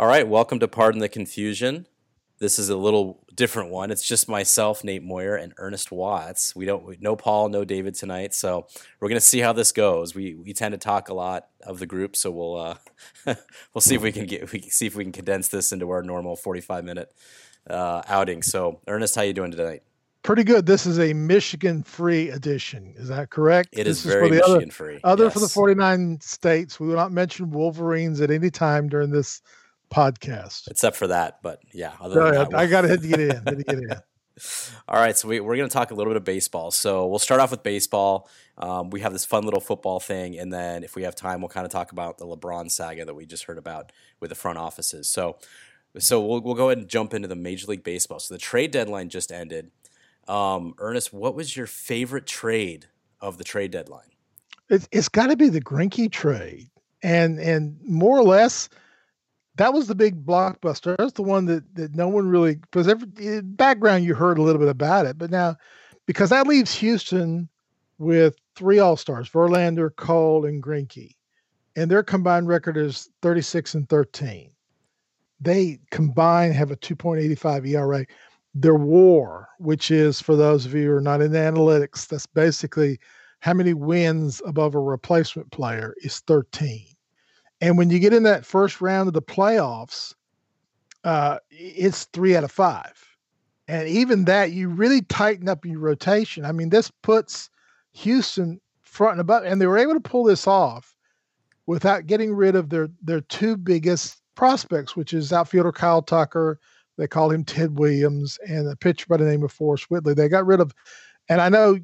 All right, welcome to Pardon the Confusion. This is a little different one. It's just myself, Nate Moyer, and Ernest Watts. We don't no Paul, no David tonight, so we're gonna see how this goes. We we tend to talk a lot of the group, so we'll uh, we'll see if we can get we see if we can condense this into our normal forty five minute uh, outing. So, Ernest, how you doing tonight? Pretty good. This is a Michigan free edition. Is that correct? It this is very Michigan other, free. Other yes. for the 49 states. We will not mention Wolverines at any time during this podcast. Except for that, but yeah. that, I got to hit to get in. to get in. All right, so we, are going to talk a little bit of baseball. So we'll start off with baseball. Um, we have this fun little football thing, and then if we have time, we'll kind of talk about the LeBron saga that we just heard about with the front offices. So, so we'll we'll go ahead and jump into the Major League Baseball. So the trade deadline just ended. Um, Ernest, what was your favorite trade of the trade deadline? It's, it's got to be the Greinke trade, and and more or less that was the big blockbuster. That's the one that that no one really because every background you heard a little bit about it, but now because that leaves Houston with three All Stars: Verlander, Cole, and Greinke, and their combined record is 36 and 13. They combined have a 2.85 ERA. Their WAR, which is for those of you who are not in analytics, that's basically how many wins above a replacement player is 13. And when you get in that first round of the playoffs, uh, it's three out of five. And even that, you really tighten up your rotation. I mean, this puts Houston front and above, and they were able to pull this off without getting rid of their their two biggest prospects, which is outfielder Kyle Tucker. They call him Ted Williams, and a pitcher by the name of Forrest Whitley. They got rid of, and I know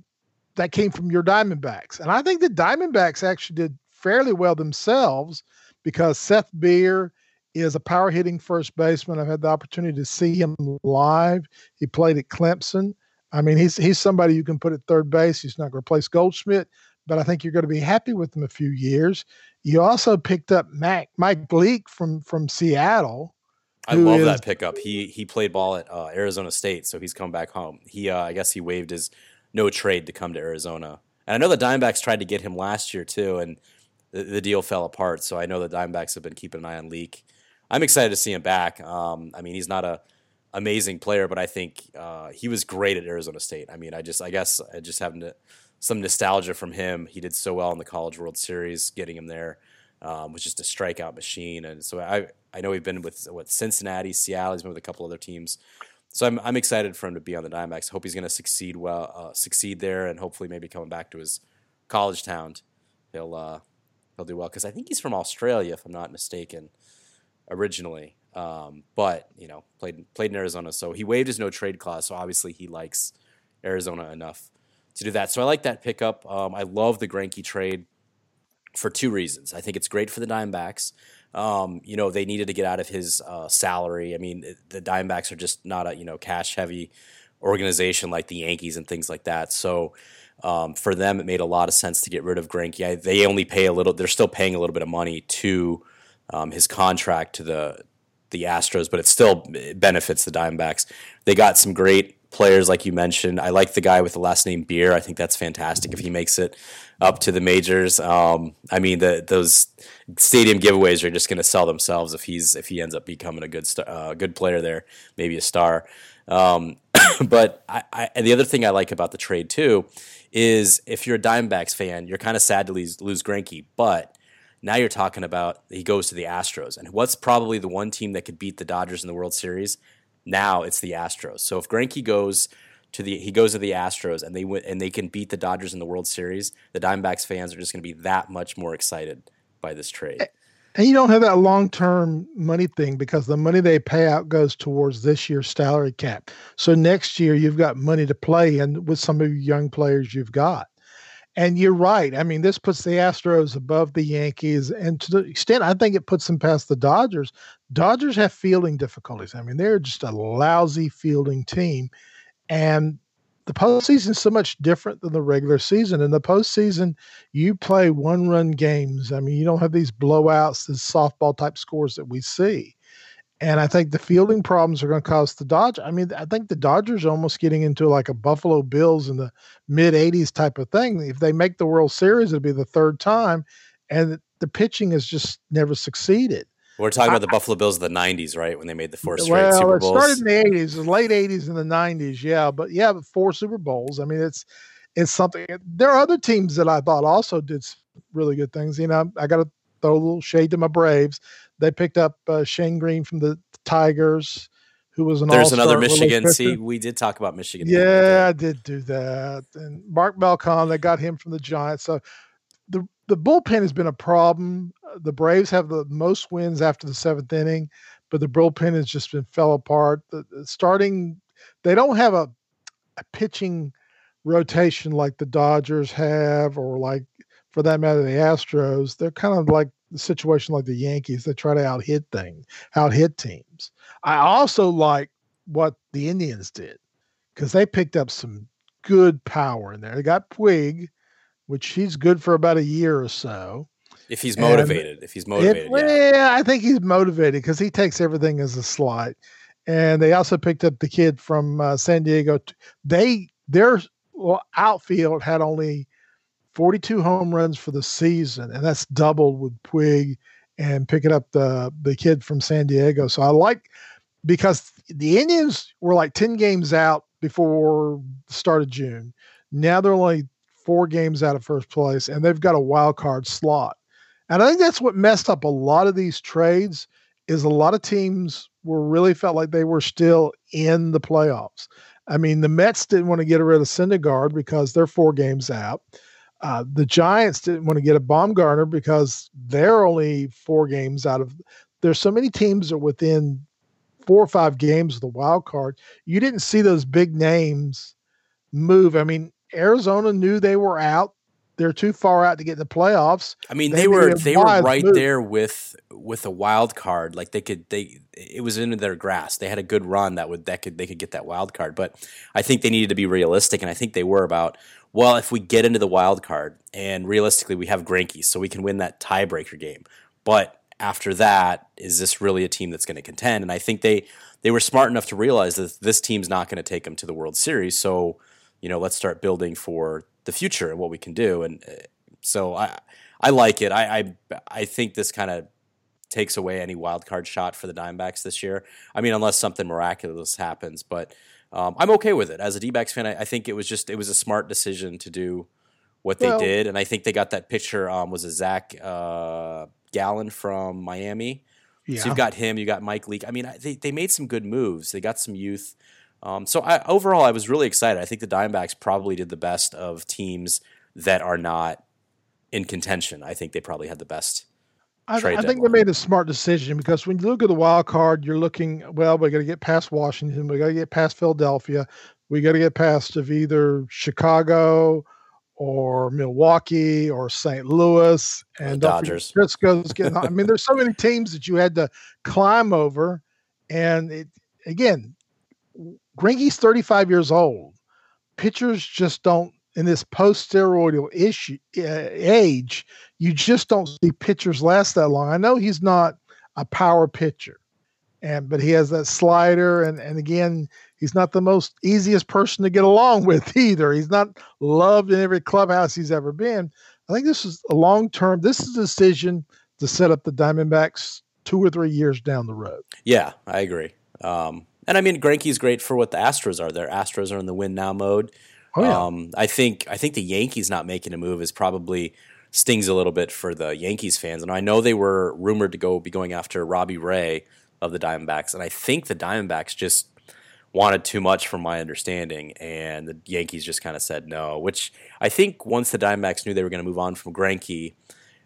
that came from your Diamondbacks, and I think the Diamondbacks actually did fairly well themselves because Seth Beer is a power hitting first baseman. I've had the opportunity to see him live. He played at Clemson. I mean, he's he's somebody you can put at third base. He's not going to replace Goldschmidt, but I think you're going to be happy with him a few years. You also picked up Mac, Mike Leake from from Seattle. I love is, that pickup. He he played ball at uh, Arizona State, so he's come back home. He uh, I guess he waived his no trade to come to Arizona. And I know the Diamondbacks tried to get him last year too, and the, the, deal fell apart. So I know the Diamondbacks have been keeping an eye on Leake. I'm excited to see him back. Um, I mean, he's not a amazing player, but I think uh, he was great at Arizona State. I mean, I just I guess I just have some nostalgia from him. He did so well in the College World Series, getting him there um, was just a strikeout machine. And so I I know he's been with what Cincinnati, Seattle. He's been with a couple other teams. So I'm I'm excited for him to be on the Diamondbacks. Hope he's going to succeed well, uh, succeed there, and hopefully maybe coming back to his college town, he'll uh, he'll do well because I think he's from Australia, if I'm not mistaken, originally. Um, but you know, played played in Arizona, so he waived his no trade clause. So obviously, he likes Arizona enough to do that. So I like that pickup. Um, I love the Greinke trade for two reasons. I think it's great for the Diamondbacks. Um, you know, they needed to get out of his uh, salary. I mean, the Diamondbacks are just not a you know cash heavy organization like the Yankees and things like that. So um, for them, it made a lot of sense to get rid of Greinke. I, they only pay a little; they're still paying a little bit of money to um, his contract to the the Astros, but it still benefits the Diamondbacks. They got some great players, like you mentioned. I like the guy with the last name Beer. I think that's fantastic if he makes it up to the majors. Um, I mean, the, those stadium giveaways are just going to sell themselves if he's if he ends up becoming a good star, uh, good player there, maybe a star. Um, but I, I, the other thing I like about the trade too is if you're a Diamondbacks fan, you're kind of sad to lose, lose Greinke, but now you're talking about he goes to the Astros, and what's probably the one team that could beat the Dodgers in the World Series? Now it's the Astros. So if Greinke goes to the he goes to the Astros and they win, and they can beat the Dodgers in the World Series, the Diamondbacks fans are just going to be that much more excited by this trade. And you don't have that long term money thing because the money they pay out goes towards this year's salary cap. So next year you've got money to play and with some of your young players you've got. And you're right. I mean, this puts the Astros above the Yankees. And to the extent I think it puts them past the Dodgers, Dodgers have fielding difficulties. I mean, they're just a lousy fielding team. And the postseason is so much different than the regular season. In the postseason, you play one run games. I mean, you don't have these blowouts, these softball type scores that we see. And I think the fielding problems are going to cause the Dodgers. I mean, I think the Dodgers are almost getting into like a Buffalo Bills in the mid 80s type of thing. If they make the World Series, it'll be the third time. And the pitching has just never succeeded. We're talking about the Buffalo Bills of the '90s, right? When they made the four straight well, Super it started in the '80s, the late '80s and the '90s. Yeah, but yeah, but four Super Bowls. I mean, it's it's something. There are other teams that I thought also did really good things. You know, I got to throw a little shade to my Braves. They picked up uh, Shane Greene from the Tigers, who was an There's another Michigan. See, we did talk about Michigan. Yeah, I did do that. And Mark Melancon, they got him from the Giants. So the the bullpen has been a problem. The Braves have the most wins after the seventh inning, but the bullpen has just been fell apart. The, the starting, they don't have a, a pitching rotation like the Dodgers have, or like for that matter the Astros. They're kind of like the situation like the Yankees. They try to out hit things, out hit teams. I also like what the Indians did because they picked up some good power in there. They got Puig, which he's good for about a year or so. If he's And motivated, if he's motivated, yeah. well, I think he's motivated because he takes everything as a slight. And they also picked up the kid from uh, San Diego. They their well, outfield had only 42 home runs for the season, and that's doubled with Puig and picking up the the kid from San Diego. So I like because the Indians were like 10 games out before the start of June. Now they're only four games out of first place, and they've got a wild card slot. And I think that's what messed up a lot of these trades is a lot of teams were really felt like they were still in the playoffs. I mean, the Mets didn't want to get rid of Syndergaard because they're four games out. Uh, the Giants didn't want to get a Bumgarner because they're only four games out of. There's so many teams that are within four or five games of the wild card. You didn't see those big names move. I mean, Arizona knew they were out. They're too far out to get in the playoffs. I mean, They they were they were right move. there with with a wild card. Like they could they it was in their grasp. They had a good run that would that could they could get that wild card. But I think they needed to be realistic, and I think they were about well, if we get into the wild card and realistically we have Greinke, so we can win that tiebreaker game. But after that, is this really a team that's going to contend? And I think they they were smart enough to realize that this team's not going to take them to the World Series. So you know, let's start building for the future and what we can do. And uh, so I I like it. I I, I think this kind of takes away any wild card shot for the Diamondbacks this year. I mean, unless something miraculous happens, but um, I'm okay with it. As a D-backs fan, I, I think it was just it was a smart decision to do what they Well- did, and I think they got that picture. Um, was a Zach uh, Gallen from Miami. Yeah. So you've got him, you got Mike Leake. I mean, they they made some good moves. They got some youth. Um, so I, overall, I was really excited. I think the Diamondbacks probably did the best of teams that are not in contention. I think they probably had the best. I, trade I think they made a smart decision because when you look at the wild card, you're looking, well, we got to get past Washington. We got to get past Philadelphia. We got to get past of either Chicago or Milwaukee or St. Louis. And Dodgers. Frisco's getting, I mean, there's so many teams that you had to climb over. And it, again, Greinke's 35 years old. Pitchers just don't, in this post steroidal issue uh, age, you just don't see pitchers last that long. I know he's not a power pitcher, and but he has that slider, and and again, he's not the most easiest person to get along with either. He's not loved in every clubhouse he's ever been. I think this is a long term. This is a decision to set up the Diamondbacks two or three years down the road. Yeah, I agree. Um, and I mean, Greinke's great for what the Astros are. Their Astros are in the win now mode. Oh yeah, Um, I think I think the Yankees not making a move is probably stings a little bit for the Yankees fans. And I know they were rumored to go be going after Robbie Ray of the Diamondbacks, and I think the Diamondbacks just wanted too much from my understanding, and the Yankees just kind of said no. Which I think once the Diamondbacks knew they were going to move on from Greinke,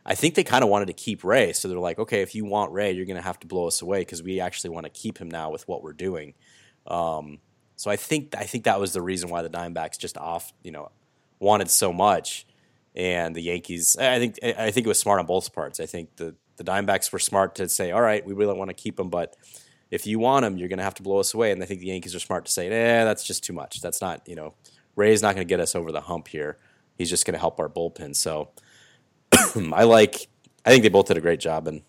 I think they kind of wanted to keep Ray. So they're like, okay, if you want Ray, you're going to have to blow us away because we actually want to keep him now with what we're doing. Um, so I think I think that was the reason why the Diamondbacks just off, you know, wanted so much, and the Yankees. I think I think it was smart on both parts. I think the the Diamondbacks were smart to say, all right, we really want to keep him, but if you want him, you're going to have to blow us away. And I think the Yankees are smart to say, eh, that's just too much. That's not, you know, Ray's not going to get us over the hump here. He's just going to help our bullpen. So I like. I think they both did a great job in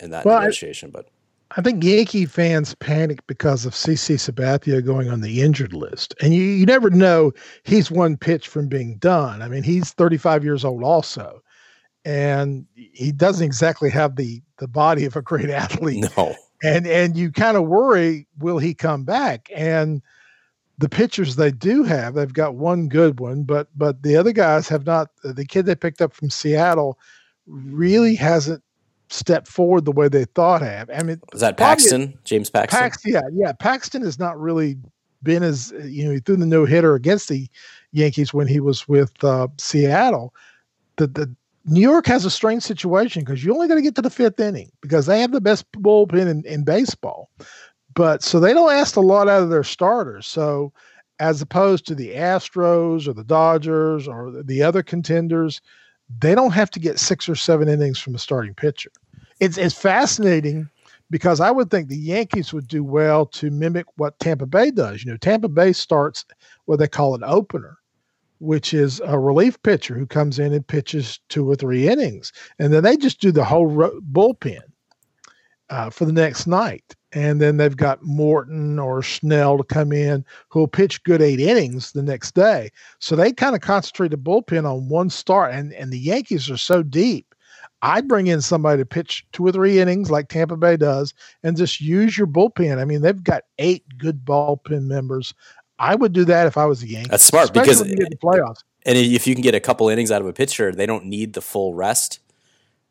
in that Well, I- negotiation. but I think Yankee fans panic because of CC Sabathia going on the injured list. And you, you never know he's one pitch from being done. I mean, he's 35 years old also. and he doesn't exactly have the the body of a great athlete. No. And and you kind of worry, will he come back? And the pitchers they do have, they've got one good one, but but the other guys have not. The kid they picked up from Seattle really hasn't stepped forward the way they thought have. I mean, is that Paxton, James Paxton? Paxton, yeah, yeah. Paxton has not really been as you know he threw the no hitter against the Yankees when he was with uh, Seattle. The the New York has a strange situation because you only got to get to the fifth inning because they have the best bullpen in, in baseball. But so they don't ask a lot out of their starters. So as opposed to the Astros or the Dodgers or the other contenders, they don't have to get six or seven innings from a starting pitcher. It's it's fascinating because I would think the Yankees would do well to mimic what Tampa Bay does. You know, Tampa Bay starts what they call an opener which is a relief pitcher who comes in and pitches two or three innings, and then they just do the whole ro- bullpen uh, for the next night. And then they've got Morton or Snell to come in who'll pitch good eight innings the next day. So they kind of concentrate the bullpen on one start. And, and the Yankees are so deep. I bring in somebody to pitch two or three innings like Tampa Bay does and just use your bullpen. I mean, they've got eight good bullpen members I would do that if I was a Yankee. That's smart because in the playoffs. And if you can get a couple innings out of a pitcher, they don't need the full rest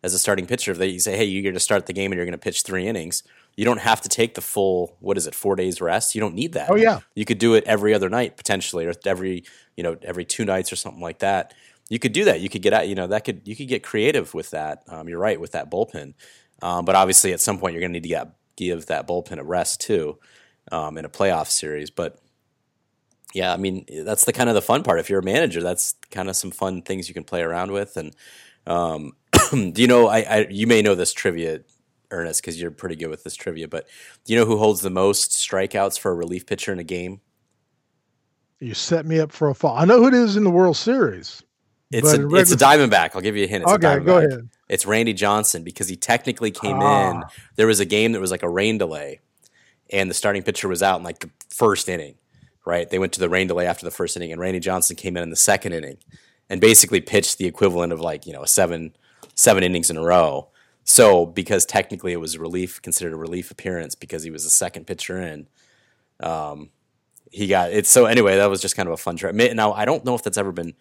as a starting pitcher. If they say, "Hey, you're going to start the game and you're going to pitch three innings," you don't have to take the full what is it, four days rest. You don't need that. Oh yeah, you could do it every other night potentially, or every you know every two nights or something like that. You could do that. You could get out. You know that could you could get creative with that. Um, you're right with that bullpen, um, but obviously at some point you're going to need to get, give that bullpen a rest too um, in a playoff series. But yeah, I mean that's the kind of the fun part. If you're a manager, that's kind of some fun things you can play around with. And um, do you know? I, I, you may know this trivia, Ernest, because you're pretty good with this trivia. But do you know who holds the most strikeouts for a relief pitcher in a game? You set me up for a fall. I know who it is in the World Series. It's a it's a Diamondback. I'll give you a hint. It's okay, a go ahead. It's Randy Johnson because he technically came ah. in. There was a game that was like a rain delay, and the starting pitcher was out in like the first inning right? They went to the rain delay after the first inning, and Randy Johnson came in in the second inning and basically pitched the equivalent of like you know seven seven innings in a row. So because technically it was a relief, considered a relief appearance because he was the second pitcher in. Um, he got it. So anyway, that was just kind of a fun trip. Now I don't know if that's ever been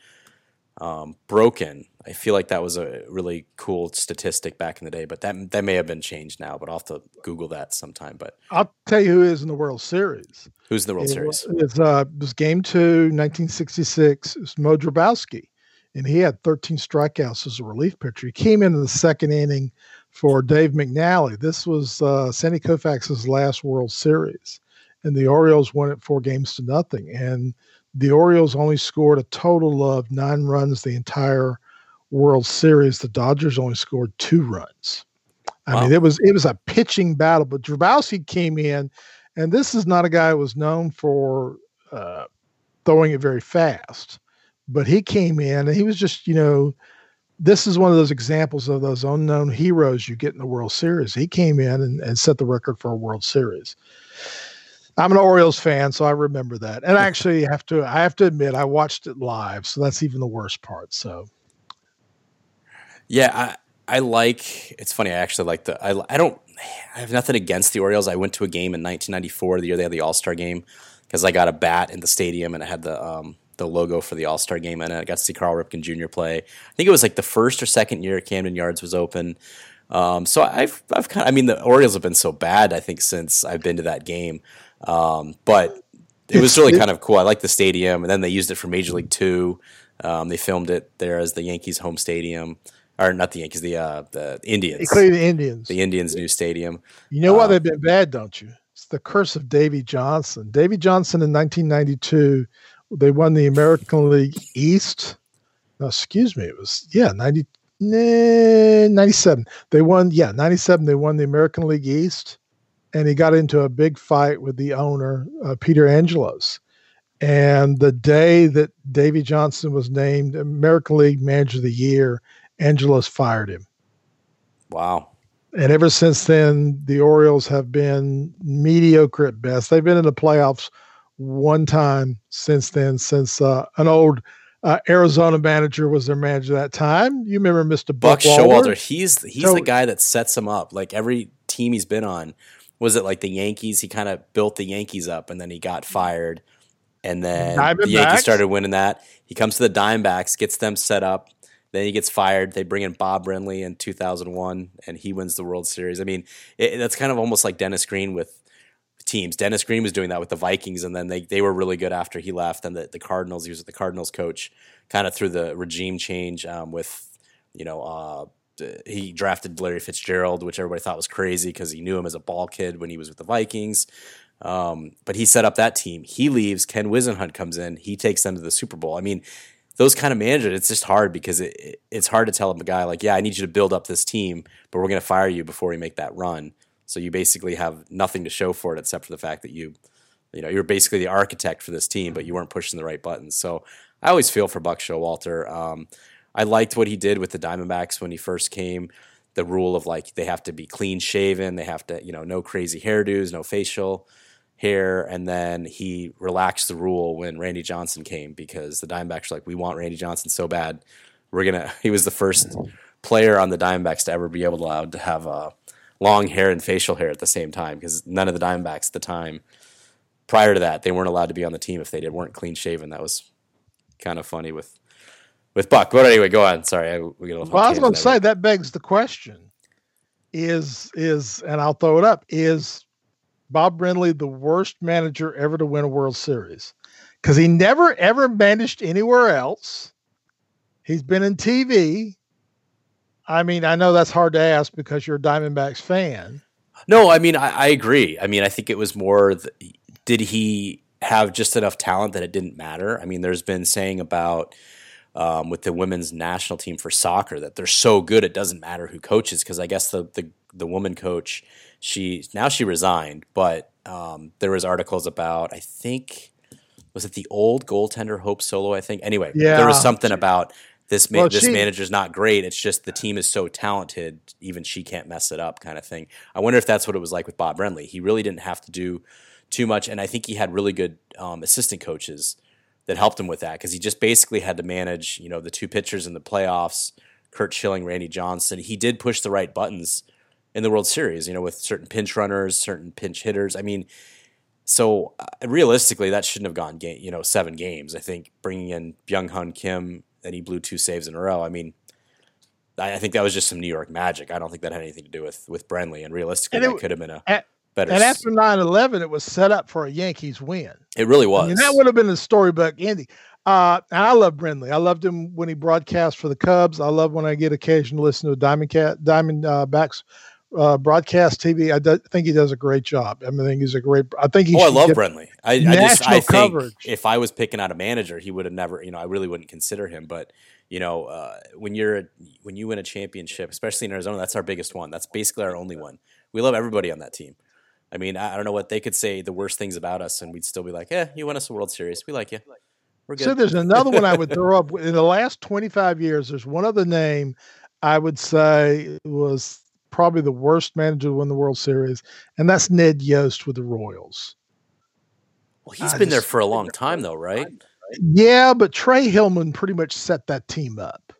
um, broken. I feel like that was a really cool statistic back in the day, but that that may have been changed now. But I'll have to Google that sometime. But I'll tell you who is in the World Series. Who's in the World it Series? Was, it's uh, it was Game Two, 1966. It's Moe Drabowsky, and he had 13 strikeouts as a relief pitcher. He came into the second inning for Dave McNally. This was uh, Sandy Koufax's last World Series, and the Orioles won it four games to nothing. And the Orioles only scored a total of nine runs the entire World Series. The Dodgers only scored two runs. I wow. mean, it was it was a pitching battle. But Drabowsky came in, and this is not a guy who was known for uh, throwing it very fast. But he came in, and he was just you know, this is one of those examples of those unknown heroes you get in the World Series. He came in and, and set the record for a World Series. I'm an Orioles fan, so I remember that. And I actually have to I have to admit I watched it live, so that's even the worst part. So Yeah, I I like it's funny, I actually like the I I don't I have nothing against the Orioles. I went to a game in 1994, the year they had the All-Star game, because I got a bat in the stadium and I had the um the logo for the All Star game, and I got to see Cal Ripken Jr. play. I think it was like the first or second year Camden Yards was open. Um, so I've I've kind of, I mean the Orioles have been so bad I think since I've been to that game. Um, but it was really kind of cool. I like the stadium, and then they used it for Major League Two. Um, they filmed it there as the Yankees' home stadium, or not the Yankees, the uh, the Indians, the Indians, the Indians' new stadium. You know why um, they've been bad, don't you? It's the curse of Davey Johnson. Davey Johnson in 1992, they won the American League East. No, excuse me, it was yeah 90, 97. They won yeah 97. They won the American League East and he got into a big fight with the owner, uh, Peter Angelos. And the day that Davey Johnson was named American League Manager of the Year, Angelos fired him. Wow. And ever since then, the Orioles have been mediocre at best. They've been in the playoffs one time since then, since uh, an old uh, Arizona manager was their manager that time. You remember Mr. Buck, Buck Showalter? He's he's So- the guy that sets him up. Like every team he's been on, was it like the Yankees? He kind of built the Yankees up, and then he got fired, and then the Yankees started winning that. He comes to the Dimebacks, gets them set up. Then he gets fired. They bring in Bob Brenly in 2001, and he wins the World Series. I mean, it, that's kind of almost like Dennis Green with teams. Dennis Green was doing that with the Vikings, and then they, they were really good after he left. And the, the Cardinals, he was the Cardinals coach, kind of through the regime change um, with, you know, uh, he drafted Larry Fitzgerald, which everybody thought was crazy because he knew him as a ball kid when he was with the Vikings. Um, but he set up that team. He leaves. Ken Whisenhunt comes in. He takes them to the Super Bowl. I mean, those kind of managers, it's just hard because it, it- it's hard to tell a guy like, yeah, I need you to build up this team, but we're going to fire you before we make that run. So you basically have nothing to show for it except for the fact that you, you know, you're basically the architect for this team, but you weren't pushing the right buttons. So I always feel for Buck Showalter. Um, I liked what he did with the Diamondbacks when he first came. The rule of like they have to be clean shaven, they have to, you know, no crazy hairdos, no facial hair, and then he relaxed the rule when Randy Johnson came because the Diamondbacks were like, we want Randy Johnson so bad, we're gonna. He was the first player on the Diamondbacks to ever be able to allowed to have uh, long hair and facial hair at the same time because none of the Diamondbacks at the time prior to that they weren't allowed to be on the team if they did weren't clean shaven. That was kind of funny with with Buck. But anyway, go on. Sorry, I, we get a little Well, I was going to say that begs the question: Is is and I'll throw it up: Is Bob Brenly the worst manager ever to win a World Series? Because he never ever managed anywhere else. He's been in TV. I mean, I know that's hard to ask because you're a Diamondbacks fan. No, I mean I, I agree. I mean I think it was more. The, did he have just enough talent that it didn't matter? I mean, there's been saying about um, with the women's national team for soccer that they're so good it doesn't matter who coaches because I guess the, the the woman coach she now she resigned, but um, there was articles about I think was it the old goaltender Hope Solo I think anyway yeah. there was something about this ma- Well, this she- manager's not great it's just the team is so talented even she can't mess it up kind of thing I wonder if that's what it was like with Bob Brenly he really didn't have to do too much and I think he had really good um, assistant coaches that helped him with that because he just basically had to manage, you know, the two pitchers in the playoffs, Curt Schilling, Randy Johnson. He did push the right buttons in the World Series, you know, with certain pinch runners, certain pinch hitters. I mean, so uh, realistically, that shouldn't have gone, game, you know, seven games. I think bringing in Byung-Hyun Kim and he blew two saves in a row. I mean, I, I think that was just some New York magic. I don't think that had anything to do with with Brenly. And realistically, And it that could have been a a- better. And after 9 11, it was set up for a Yankees win. it really was. I mean, that would have been a storybook ending. Uh, and I love Brenly. I loved him when he broadcast for the Cubs. I love when I get occasion to listen to Diamond Cat, Diamond uh, Backs uh, broadcast TV. I do, think he does a great job. I, mean, I think he's a great. I think he. Oh, I love Brenly. I, I just I national think coverage. if I was picking out a manager, he would have never. You know, I really wouldn't consider him. But you know, uh, when you're a, when you win a championship, especially in Arizona, that's our biggest one. That's basically our only one. We love everybody on that team. I mean, I, I don't know what they could say the worst things about us, and we'd still be like, "Yeah, you won us a World Series. We like you. We're good." So there's another one I would throw up in the last 25 years. There's one other name I would say was probably the worst manager to win the World Series, and that's Ned Yost with the Royals. well, he's I been there for a long time, though, right? Yeah, but Trey Hillman pretty much set that team up.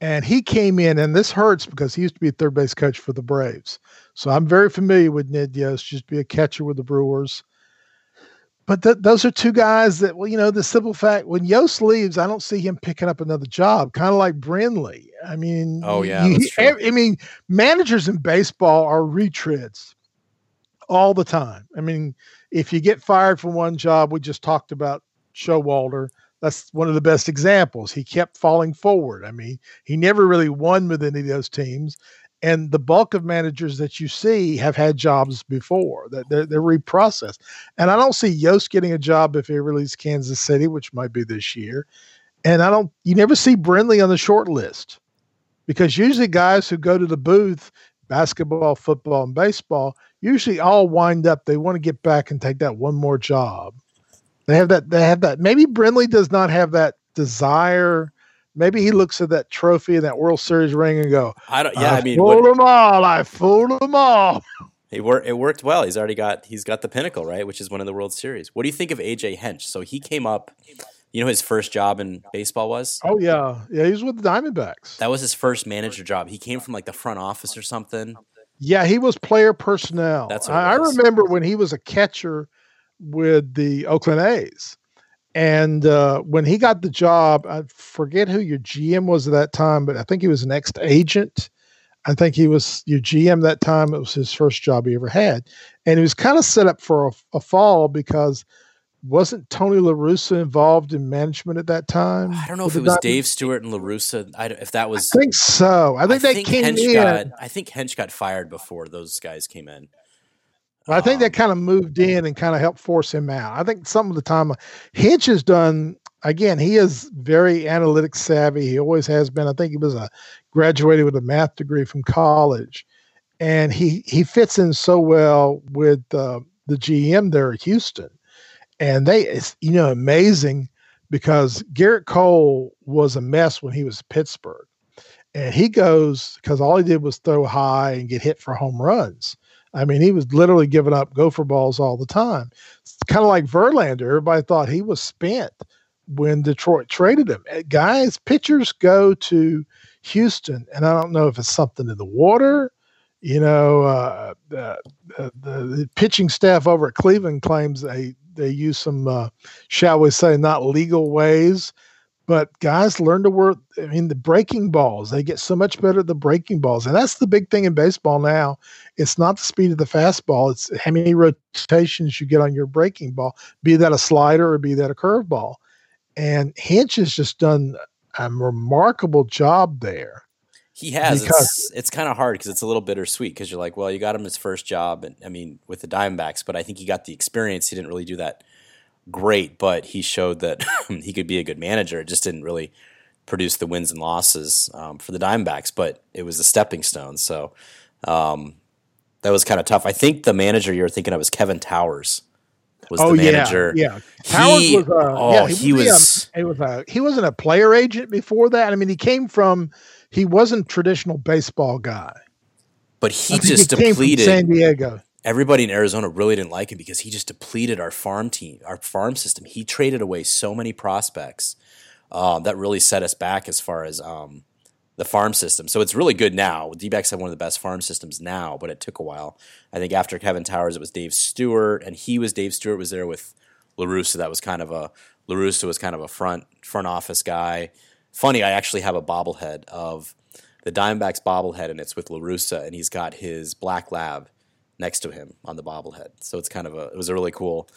And he came in, and this hurts because he used to be a third base coach for the Braves. So I'm very familiar with Ned Yost, just be a catcher with the Brewers. But th- those are two guys that, well, you know, the simple fact when Yost leaves, I don't see him picking up another job, kind of like Brenly. I mean, Oh, yeah, you- that's true. I mean, managers in baseball are retreads all the time. I mean, if you get fired from one job, we just talked about Showalter. That's one of the best examples. He kept falling forward. I mean, he never really won with any of those teams. And the bulk of managers that you see have had jobs before that they're, they're reprocessed. And I don't see Yost getting a job if he releases Kansas City, which might be this year. And I don't, you never see Brenly on the short list because usually guys who go to the booth, basketball, football, and baseball, usually all wind up, they want to get back and take that one more job. They have that, they have that. Maybe Brenly does not have that desire. Maybe he looks at that trophy and that World Series ring and go, I don't. Yeah, I, I mean, fooled what, them all. I fooled them all. it worked. It worked well. He's already got. He's got the pinnacle, right? Which is one of the World Series. What do you think of AJ Hinch? So he came up You know his first job in baseball was? Oh yeah, yeah. He was with the Diamondbacks. That was his first manager job. He came from like the front office or something. Yeah, he was player personnel. That's I, I remember when he was a catcher with the Oakland A's. And uh, when he got the job, I forget who your GM was at that time, but I think he was an ex agent. I think he was your GM that time. It was his first job he ever had. And he was kind of set up for a, a fall because wasn't Tony LaRussa involved in management at that time? I don't know if it was not, Dave Stewart and LaRussa. I, if that was. I think so. I think I they think came Hinch in. Got, I think Hinch got fired before those guys came in. I think that kind of moved in and kind of helped force him out. I think some of the time Hinch has done again, he is very analytic savvy. He always has been. I think he was a graduated with a math degree from college, and he he fits in so well with uh, the GM there at Houston. And they, it's you know, amazing because Gerrit Cole was a mess when he was Pittsburgh, and he goes because all he did was throw high and get hit for home runs. I mean, he was literally giving up gopher balls all the time. Kind of like Verlander. Everybody thought he was spent when Detroit traded him. Eh, guys, pitchers go to Houston, and I don't know if it's something in the water. You know, uh, the, the, the, pitching staff over at Cleveland claims they they use some, uh, shall we say, not legal ways but guys learn to work. I mean, the breaking balls, they get so much better at the breaking balls. And that's the big thing in baseball now. It's not the speed of the fastball, it's how many rotations you get on your breaking ball, be that a slider or be that a curveball. And Hinch has just done a remarkable job there. He has. Because, it's, it's kind of hard because it's a little bittersweet because you're like, well, you got him his first job, and I mean, with the Diamondbacks, but I think he got the experience. He didn't really do that great, but he showed that he could be a good manager. It just didn't really produce the wins and losses um, for the Diamondbacks, but it was a stepping stone. So um, that was kind of tough. I think the manager you're thinking of was Kevin Towers. Was oh, the manager? Yeah, yeah. Towers he, was. Uh, oh, yeah, he, he was. was a, was a, he wasn't a player agent before that. I mean, he came from. He wasn't traditional baseball guy. But he just he depleted San Diego everybody in Arizona really didn't like him because he just depleted our farm team, our farm system. He traded away so many prospects uh, that really set us back as far as um, the farm system. So it's really good now. D have one of the best farm systems now, but it took a while. I think after Kevin Towers, it was Dave Stewart, and he was Dave Stewart was there with LaRussa. That was kind of a LaRussa was kind of a front front office guy. Funny, I actually have a bobblehead of the Diamondbacks bobblehead, and it's with LaRussa, and he's got his black lab next to him on the bobblehead. So it's kind of a it was a really cool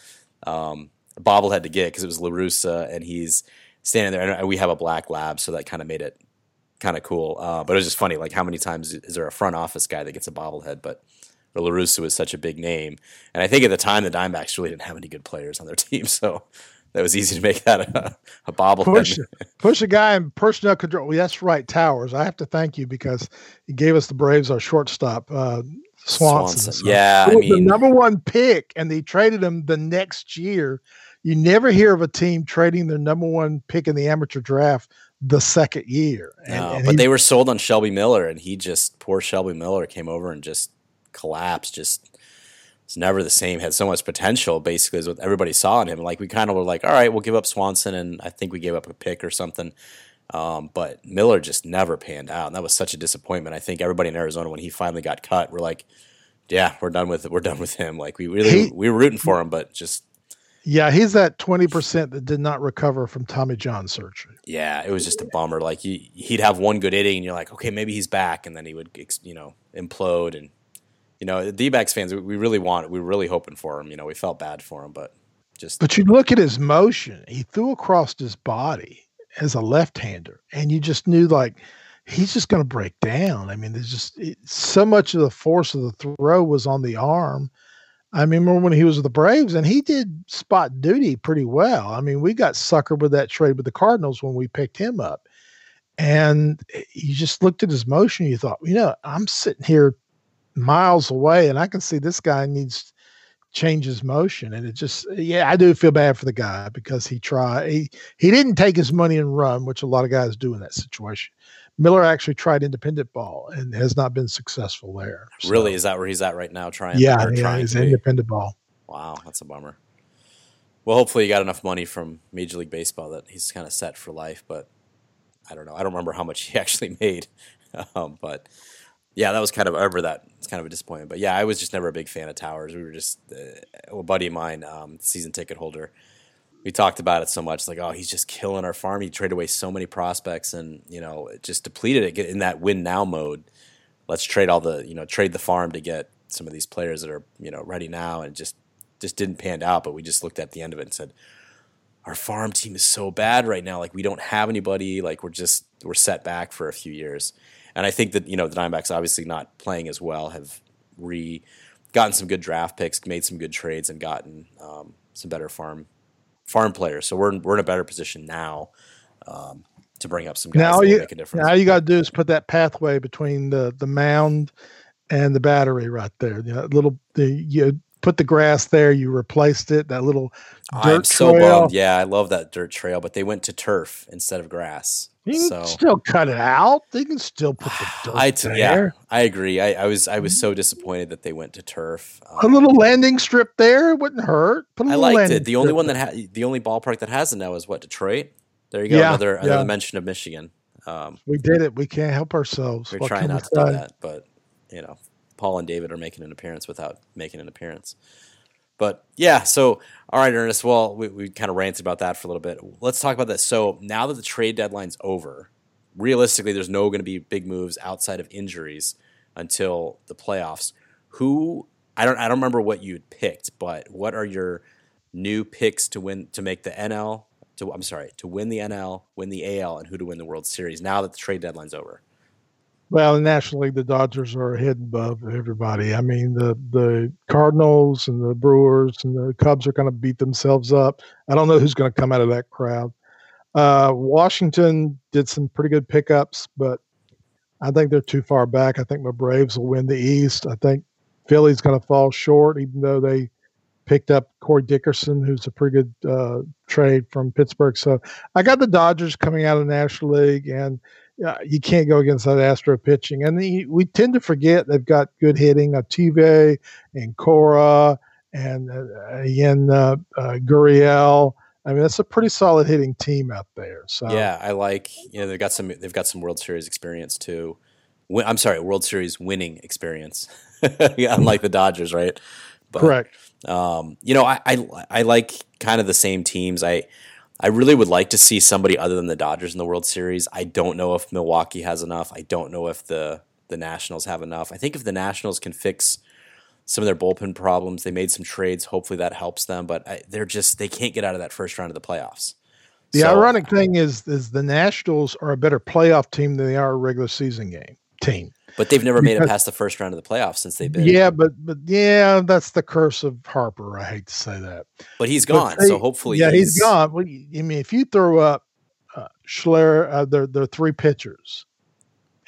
um, bobblehead to get because it was Larusa and he's standing there and we have a black lab, so that kind of made it kind of cool. Uh, but it was just funny, like how many times is there a front office guy that gets a bobblehead? But Larusa was such a big name, and I think at the time the Diamondbacks really didn't have any good players on their team, so that was easy to make that a, a bobblehead. Push, push a guy in personnel control. Well, that's right, Towers. I have to thank you because he gave us the Braves our shortstop. Uh, Swanson. Swanson. Yeah, I mean, the number one pick, and they traded him the next year. You never hear of a team trading their number one pick in the amateur draft the second year. And, no, and but he, they were sold on Shelby Miller, and he just poor Shelby Miller came over and just collapsed. Just it's never the same. Had so much potential, basically, is what everybody saw in him. Like we kind of were like, all right, we'll give up Swanson, and I think we gave up a pick or something. Um, but Miller just never panned out, and that was such a disappointment. I think everybody in Arizona, when he finally got cut, we're like, "Yeah, we're done with it. We're done with him." Like we really he, we were rooting for him, but just yeah, he's that twenty percent that did not recover from Tommy John surgery. Yeah, it was just a bummer. Like he, he'd have one good inning, and you're like, okay, maybe he's back, and then he would you know implode, and you know, the D backs fans, we really want, we were really hoping for him. You know, we felt bad for him, but just. But you look at his motion; he threw across his body as a left-hander, and you just knew like he's just going to break down. I mean, there's just it, so much of the force of the throw was on the arm. I remember when he was with the Braves, and he did spot duty pretty well. I mean, we got suckered with that trade with the Cardinals when we picked him up, and you just looked at his motion. You thought, you know, I'm sitting here miles away, and I can see this guy needs changes motion and it just yeah i do feel bad for the guy because he tried he he didn't take his money and run which a lot of guys do in that situation miller actually tried independent ball and has not been successful there so, really is that where he's at right now trying yeah, yeah trying he's independent ball wow that's a bummer Well, hopefully, he got enough money from Major League Baseball that he's kind of set for life. But I don't know. I don't remember how much he actually made. Um, but yeah, that was kind of over that. It's kind of a disappointment. But yeah, I was just never a big fan of Towers. We were just uh, a buddy of mine, um, season ticket holder. We talked about it so much, like, oh, he's just killing our farm. He traded away so many prospects, and you know, just depleted it. Get in that win now mode. Let's trade all the, you know, trade the farm to get some of these players that are, you know, ready now, and just just didn't pan out. But we just looked at the end of it and said, our farm team is so bad right now. Like we don't have anybody. Like we're just we're set back for a few years. And I think that you know the Diamondbacks obviously not playing as well have re gotten some good draft picks, made some good trades, and gotten um, some better farm farm players. So we're in, we're in a better position now um, to bring up some guys now that you, make a difference. Now you got to do is put that pathway between the the mound and the battery right there. You know, little the you put the grass there, you replaced it. That little dirt I'm so trail. bummed. Yeah, I love that dirt trail, but they went to turf instead of grass. You can so still cut it out. They can still put the dirt I t- there. yeah, I agree. I, I was I was so disappointed that they went to turf. A Um, little landing strip there wouldn't hurt. Put a I liked it. The only one that had the only ballpark that has it now is what Detroit. There you go. Yeah, another yeah. another mention of Michigan. Um, we did it. We can't help ourselves. we're What trying not to do that, but you know, Paul and David are making an appearance without making an appearance. But yeah, so all right, Ernest. Well, we, we kind of ranted about that for a little bit. Let's talk about this. So now that the trade deadline's over, realistically, there's no going to be big moves outside of injuries until the playoffs. Who I don't I don't remember what you picked, but what are your new picks to win to make the NL? To I'm sorry, to win the NL, win the AL, and who to win the World Series now that the trade deadline's over. Well, nationally, the Dodgers are ahead and above everybody. I mean, the the Cardinals and the Brewers and the Cubs are going to beat themselves up. I don't know who's going to come out of that crowd. Uh, Washington did some pretty good pickups, but I think they're too far back. I think the Braves will win the East. I think Philly's going to fall short, even though they picked up Corey Dickerson, who's a pretty good uh, trade from Pittsburgh. So I got the Dodgers coming out of the National League, and uh, you can't go against that Astro pitching. And the, we tend to forget they've got good hitting, Altuve and Correa and uh, again uh, uh, Gurriel. I mean, that's a pretty solid hitting team out there. So Yeah, I like you know they've got some they've got some World Series experience too. Win, I'm sorry, World Series winning experience, yeah, unlike the Dodgers, right? But, correct. Um, you know, I, I I like kind of the same teams. I I really would like to see somebody other than the Dodgers in the World Series. I don't know if Milwaukee has enough. I don't know if the the Nationals have enough. I think if the Nationals can fix some of their bullpen problems, they made some trades. Hopefully that helps them, but I, they're just they can't get out of that first round of the playoffs. The So, ironic thing is, is the Nationals are a better playoff team than they are a regular season game team. But they've never made it past the first round of the playoffs since they've been. Yeah, but but yeah, that's the curse of Harper. I hate to say that. but he's gone. they- so hopefully, yeah, he's gone. Well, I mean, if you throw up uh, Schler, uh, they're they're three pitchers,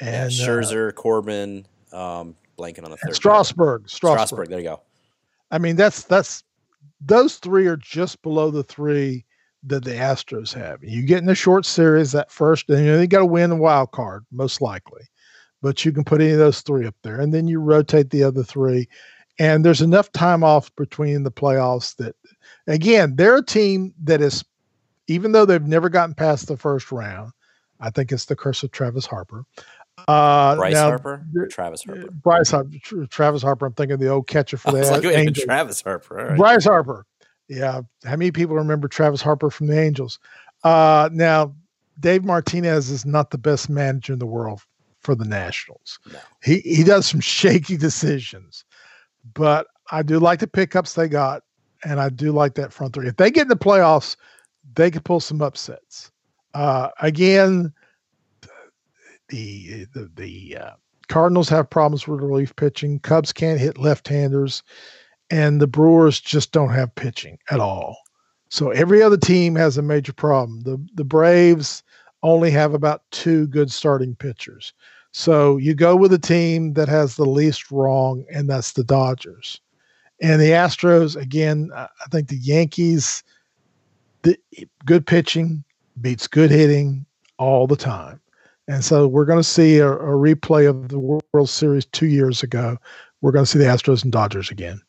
Yeah, and uh, Scherzer, Corbin, um, blanking on the third. Strasburg, Strasburg. Strasburg. There you go. I mean, that's that's those three are just below the three that the Astros have. You get in the short series that first, and you know, you got to win the wild card most likely, but you can put any of those three up there, and then you rotate the other three, and there's enough time off between the playoffs that, again, they're a team that is, even though they've never gotten past the first round, I think it's the curse of Travis Harper. Uh, Bryce now, Harper, Travis Harper. Bryce Harper, Travis Harper. I'm thinking the old catcher for the like, wait. Travis Harper. Right. Bryce Harper. Yeah. How many people remember Travis Harper from the Angels? Uh, now, Dave Martinez is not the best manager in the world for the Nationals. No. He he does some shaky decisions, but I do like the pickups they got, and I do like that front three. If they get in the playoffs, they could pull some upsets. Uh, again, the the the uh, Cardinals have problems with relief pitching. Cubs can't hit left-handers and the Brewers just don't have pitching at all. So every other team has a major problem. The the Braves only have about two good starting pitchers. So you go with a team that has the least wrong, and that's the Dodgers. And the Astros, again, I think the Yankees, the good pitching beats good hitting all the time. And so we're going to see a, a replay of the World Series two years ago. We're going to see the Astros and Dodgers again.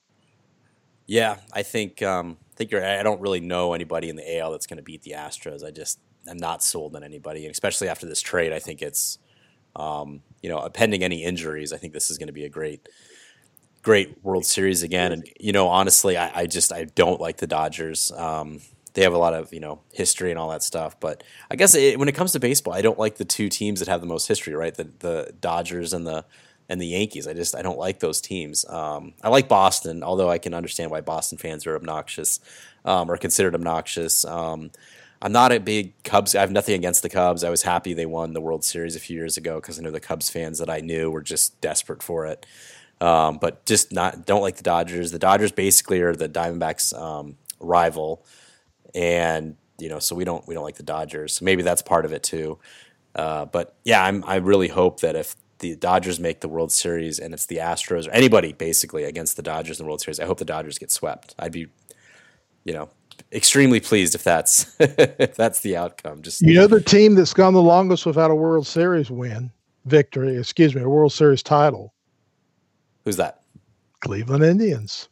Yeah, I think um, I think you're. I don't really know anybody in the AL that's going to beat the Astros. I just I'm not sold on anybody, and especially after this trade. I think it's um, you know pending any injuries. I think this is going to be a great great World Series again. And you know, honestly, I, I just I don't like the Dodgers. Um, they have a lot of you know history and all that stuff, but I guess it, when it comes to baseball, I don't like the two teams that have the most history. Right, the the Dodgers and the and the Yankees. I just I don't like those teams. Um, I like Boston, although I can understand why Boston fans are obnoxious um, or considered obnoxious. Um, I'm not a big Cubs. I have nothing against the Cubs. I was happy they won the World Series a few years ago because I know the Cubs fans that I knew were just desperate for it. Um, but just not don't like the Dodgers. The Dodgers basically are the Diamondbacks' um, rival, and you know, so we don't we don't like the Dodgers. Maybe that's part of it too. Uh, but yeah, I'm I really hope that if the Dodgers make the World Series and it's the Astros or anybody basically against the Dodgers in the World Series, I hope the Dodgers get swept. I'd be, you know, extremely pleased if that's if that's the outcome. Just you know, the team that's gone the longest without a World Series win victory, excuse me, a World Series title Who's that? Cleveland Indians.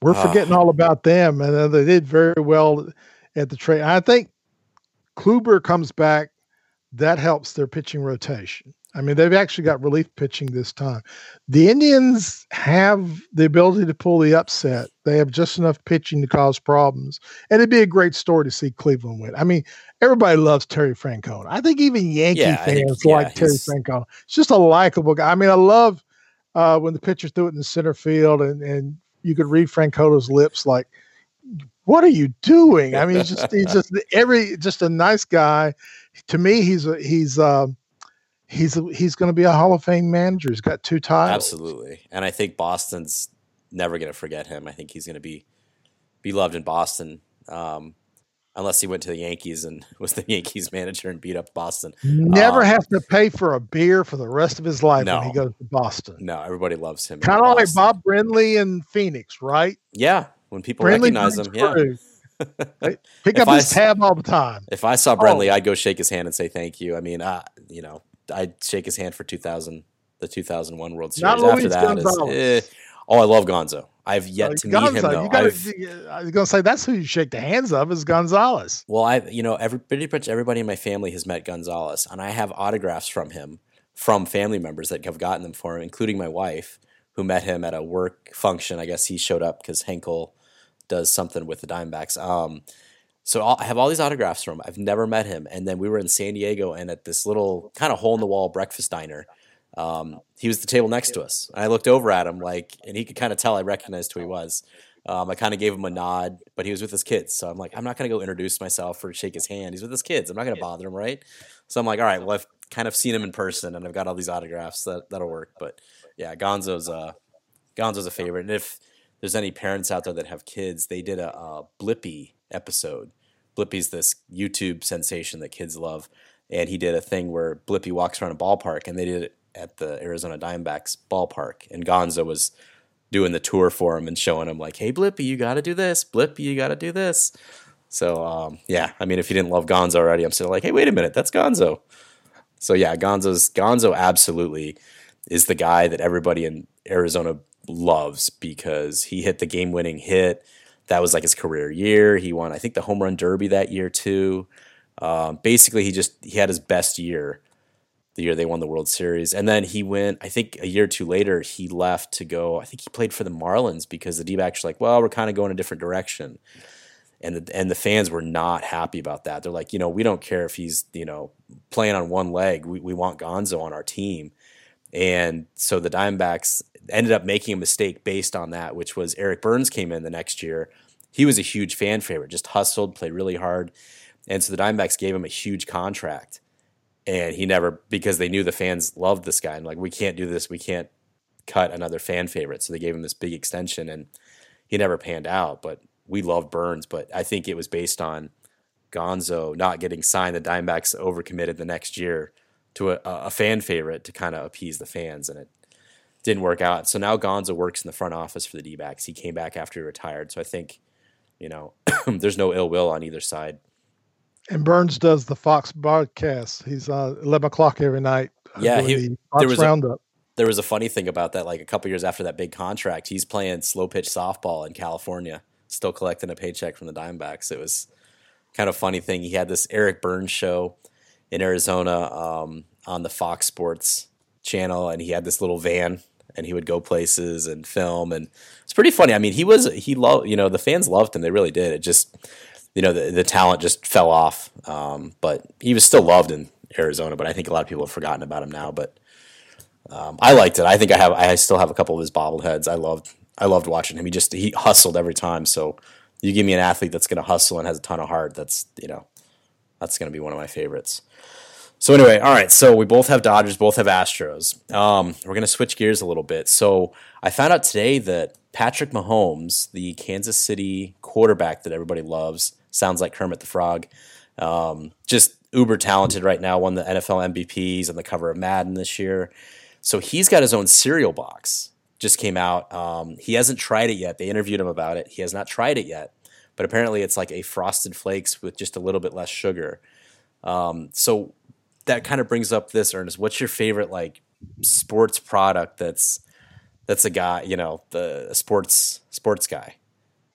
We're oh. forgetting all about them, and uh, they did very well at the trade. I think Kluber comes back. That helps their pitching rotation. I mean, they've actually got relief pitching this time. The Indians have the ability to pull the upset. They have just enough pitching to cause problems. And it'd be a great story to see Cleveland win. I mean, everybody loves Terry Francona. I think even Yankee yeah, fans think, yeah, like Terry Francona. It's just a likable guy. I mean, I love uh, when the pitcher threw it in the center field, and and you could read Francona's lips like, "What are you doing?" I mean, he's just he's just every just a nice guy. To me, he's a, he's um, he's he's going to be a Hall of Fame manager. He's got two titles. Absolutely, and I think Boston's never going to forget him. I think he's going to be be loved in Boston. Um, unless he went to the Yankees and was the Yankees manager and beat up Boston. Never um, have to pay for a beer for the rest of his life no, when he goes to Boston. No, everybody loves him. Kind of like Bob Brenly in Phoenix, right? Yeah, when people Brenly recognize him, yeah. Pick up his tab all the time. If I saw Brenly, oh. I'd go shake his hand and say thank you. I mean, uh, you know, I'd shake his hand for 2000, the 2001 World Series. Not After that, is, eh, oh, I love Gonzo. I've yet to Gonzo, meet him though. Gotta, I was going to say that's who you shake the hands of is Gonzalez. Well, I you know every pretty much everybody in my family has met Gonzalez, and I have autographs from him from family members that have gotten them for him, including my wife, who met him at a work function. I guess he showed up because Henkel does something with the Dimebacks. Um, so I have all these autographs from him. I've never met him, and then we were in San Diego and at this little kind of hole in the wall breakfast diner um, he was the table next to us. And I looked over at him like, and he could kind of tell I recognized who he was. Um, I kind of gave him a nod, but he was with his kids. So I'm like, I'm not going to go introduce myself or shake his hand. He's with his kids. I'm not going to bother him, right? So I'm like, all right, well, I've kind of seen him in person and I've got all these autographs. That, that'll work. But yeah, Gonzo's, uh, Gonzo's a favorite. And if there's any parents out there that have kids, they did a, a Blippi episode. Blippi's this YouTube sensation that kids love. And he did a thing where Blippi walks around a ballpark and they did it at the Arizona Diamondbacks ballpark, and Gonzo was doing the tour for him and showing him like, "Hey, Blippi, you got to do this. Blippi, you got to do this." So um, yeah, I mean, if you didn't love Gonzo already, I'm still like, "Hey, wait a minute, that's Gonzo." So yeah, Gonzo's Gonzo absolutely is the guy that everybody in Arizona loves because he hit the game-winning hit. That was like his career year. He won, I think, the home run derby that year too. Um, basically, he just he had his best year the year they won the World Series. And then he went, I think a year or two later, he left to go, I think he played for the Marlins because the D backs were like, well, we're kind of going a different direction. And the, and the fans were not happy about that. They're like, you know, we don't care if he's, you know, playing on one leg. We, we want Gonzo on our team. And so the Diamondbacks ended up making a mistake based on that, which was Eric Byrnes came in the next year. He was a huge fan favorite, just hustled, played really hard. And so the Diamondbacks gave him a huge contract. And he never because they knew the fans loved this guy. And like we can't do this. We can't cut another fan favorite. So they gave him this big extension and he never panned out. But we love Byrnes. but I think it was based on Gonzo not getting signed. The Dimebacks overcommitted the next year to a, a fan favorite to kind of appease the fans. And it didn't work out so now Gonzo works in the front office for the D-backs he came back after he retired so I think you know there's no ill will on either side and Byrnes does the Fox broadcast. He's uh, eleven o'clock every night. Yeah, he, there was roundup. A, there was a funny thing about that. Like a couple years after that big contract, he's playing slow pitch softball in California, still collecting a paycheck from the Diamondbacks. It was kind of funny thing. He had this Eric Byrnes show in Arizona um, on the Fox Sports channel, and he had this little van, and he would go places and film, and it's pretty funny. I mean, he was he loved you know the fans loved him. They really did. It just you know the the talent just fell off, um, but he was still loved in Arizona. But I think a lot of people have forgotten about him now. But um, I liked it. I think I have. I still have a couple of his bobbleheads. I loved. I loved watching him. He just he hustled every time. So you give me an athlete that's going to hustle and has a ton of heart. That's you know, that's going to be one of my favorites. So anyway, all right. So we both have Dodgers, both have Astros. Um, we're to switch gears a little bit. So I found out today that Patrick Mahomes, the Kansas City quarterback that everybody loves, sounds like Kermit the Frog. Um, just uber talented right now. Won the NFL MVPs on the cover of Madden this year. So he's got his own cereal box. Just came out. Um, he hasn't tried it yet. They interviewed him about it. He has not tried it yet, but apparently it's like a frosted flakes with just a little bit less sugar. Um, so that kind of brings up this, Ernest. What's your favorite like sports product that's that's a guy, you know, the sports sports guy?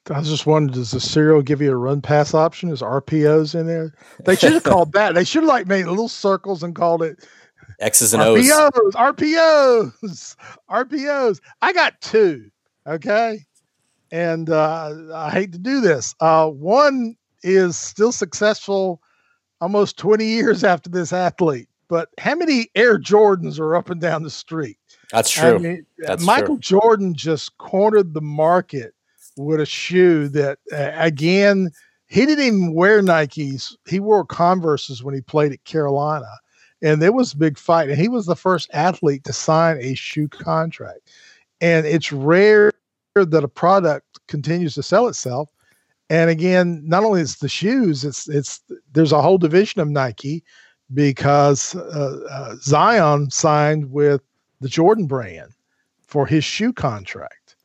I was just wondering, does the cereal give you a run pass option? Is RPOs in there? They should have called that. They should have like made little circles and called it X's and O's. RPOs, RPOs, RPOs. I got two. Okay. And uh, I hate to do this. Uh, one is still successful almost 20 years after this athlete. But how many Air Jordans are up and down the street? That's true. I mean, That's Michael true. Jordan just cornered the market with a shoe that, uh, again, he didn't even wear Nikes. He wore Converses when he played at Carolina and there was a big fight. And he was the first athlete to sign a shoe contract. And it's rare that a product continues to sell itself. And again, not only is the shoes, it's it's there's a whole division of Nike because uh, uh, Zion signed with the Jordan brand for his shoe contract,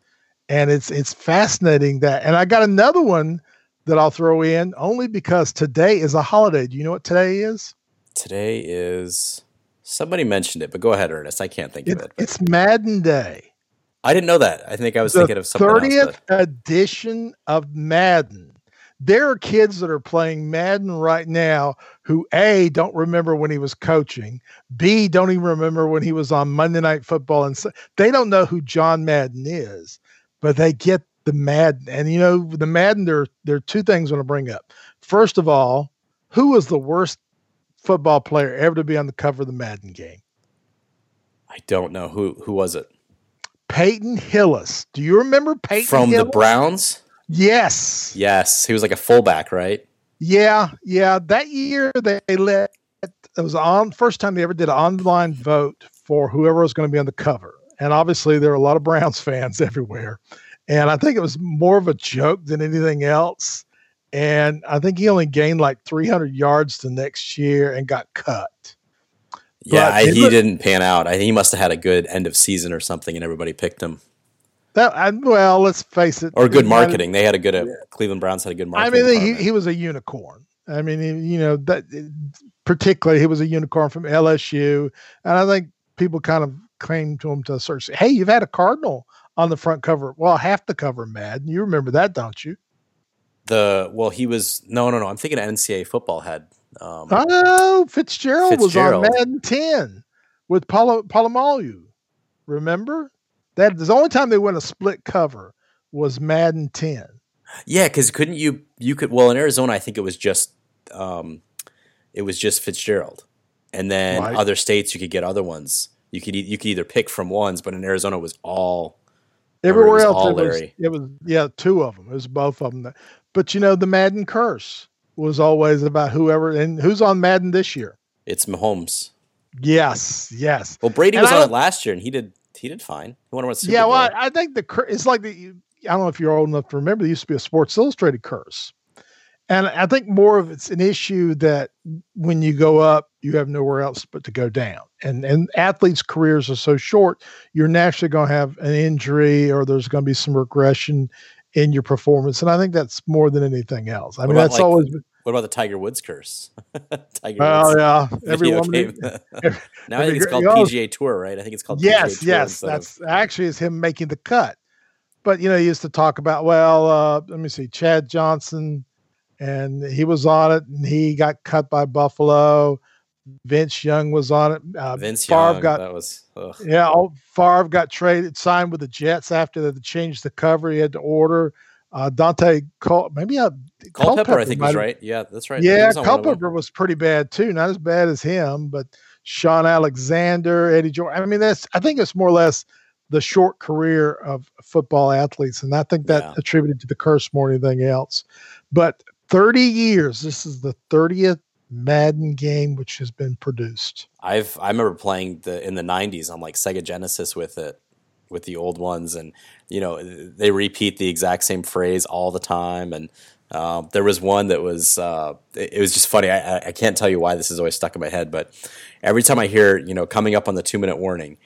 and it's it's fascinating that. And I got another one that I'll throw in only because today is a holiday. Do you know what today is? Today is somebody mentioned it, but go ahead, Ernest. I can't think it, of it. But. It's Madden Day. I didn't know that. I think I was the thinking of something 30th else, but... edition of Madden. There are kids that are playing Madden right now who A don't remember when he was coaching, B don't even remember when he was on Monday Night Football, and so, they don't know who John Madden is, but they get the Madden. And you know, the Madden, there there are two things I want to bring up. First of all, who was the worst football player ever to be on the cover of the Madden game? I don't know who who was it. Peyton Hillis. Do you remember Peyton from Hillis? the Browns? Yes. Yes, he was like a fullback, right? Yeah, yeah. That year they let it was on first time they ever did an online vote for whoever was going to be on the cover, and obviously there were a lot of Browns fans everywhere, and I think it was more of a joke than anything else and I think he only gained like 300 yards the next year and got cut. Yeah, I, he didn't pan out. I think he must have had a good end of season or something, and everybody picked him. That I, well, let's face it, or good marketing. They had a good. Uh, Cleveland Browns had a good marketing. I mean, he, he was a unicorn. I mean, he, you know that particularly he was a unicorn from LSU, and I think people kind of claimed to him to search. Hey, you've had a Cardinal on the front cover. Well, half the cover, Madden. You remember that, don't you? the well, he was no, no, no. I'm thinking NCAA football had. Um, oh, Fitzgerald, Fitzgerald, was on Madden 10 with Palo, Polamalu. Remember that? The only time they went a split cover was Madden 10. Yeah, because couldn't you? You could. Well, in Arizona, I think it was just. Um, it was just Fitzgerald, and then right. other states you could get other ones. You could you could either pick from ones, but in Arizona it was all Everywhere else, it was, it was, yeah, two of them. It was both of them. But you know, the Madden curse was always about whoever and who's on Madden this year. It's Mahomes. Yes, yes. Well, Brady and was on it last year, and he did he did fine. He won a Super Yeah, well, I, I, think the it's like the I don't know if you're old enough to remember. There used to be a Sports Illustrated curse, and I think more of it's an issue that when you go up, you have nowhere else but to go down. And and athletes' careers are so short, you're naturally going to have an injury or there's going to be some regression in your performance. And I think that's more than anything else. I what mean, that's like, always What about the Tiger Woods curse? Tiger oh Woods Oh yeah, everyone. now I think it's called PGA Tour, right? I think it's called. Yes, yes, that's of... actually is him making the cut. But you know, he used to talk about well, uh, let me see, Chad Johnson, and he was on it, and he got cut by Buffalo. Vince Young was on it. Uh, Vince Favre Young, got that was ugh. yeah. Oh, Favre got traded, signed with the Jets after they changed the cover. He had to order. Uh, Daunte Col- maybe uh, Culpepper, Culpepper I think was right. Yeah, that's right. Yeah, Culpepper was pretty bad too. Not as bad as him, but Shaun Alexander, Eddie George. I mean, that's I think it's more or less the short career of football athletes, and I think that yeah. attributed to the curse more than anything else. But 30 years. This is the 30th Madden game which has been produced. I've I remember playing the in the 90s on like Sega Genesis with it with the old ones, and you know they repeat the exact same phrase all the time. And uh, there was one that was uh, it, it, was just funny. I, I can't tell you why this is always stuck in my head, but every time I hear you know coming up on the two minute warning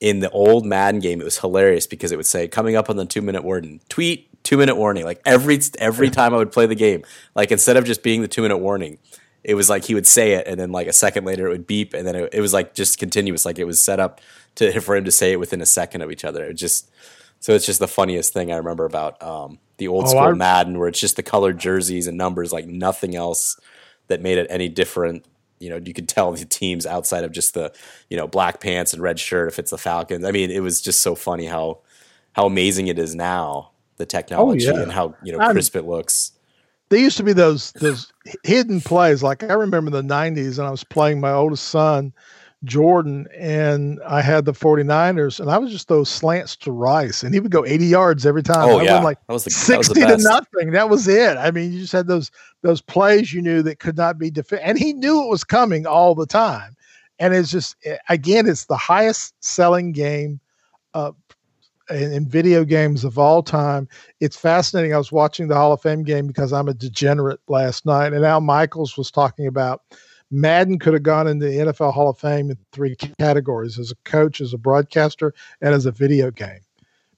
in the old Madden game, it was hilarious because it would say coming up on the two minute warning tweet two minute warning like every every time I would play the game. Like instead of just being the two minute warning, it was like he would say it and then like a second later it would beep and then it, it was like just continuous. Like it was set up to for him to say it within a second of each other. It just so it's just the funniest thing I remember about um, the old oh, school I, Madden, where it's just the colored jerseys and numbers, like nothing else that made it any different. You know, you could tell the teams outside of just the you know black pants and red shirt if it's the Falcons. I mean, it was just so funny how how amazing it is now the technology oh, yeah. and how you know crisp it looks. There used to be those those hidden plays. Like I remember in the '90s, and I was playing my oldest son Jordan and I had the 49ers and I was just those slants to Rice and he would go 80 yards every time. Oh, I yeah. like that was the, 60 that was to nothing. That was it. I mean, you just had those those plays you knew that could not be defended and he knew it was coming all the time. And it's just eh, again, it's the highest selling game uh, in, in video games of all time. It's fascinating. I was watching the Hall of Fame game because I'm a degenerate last night and Al Michaels was talking about Madden could have gone into the NFL Hall of Fame in three categories as a coach, as a broadcaster, and as a video game.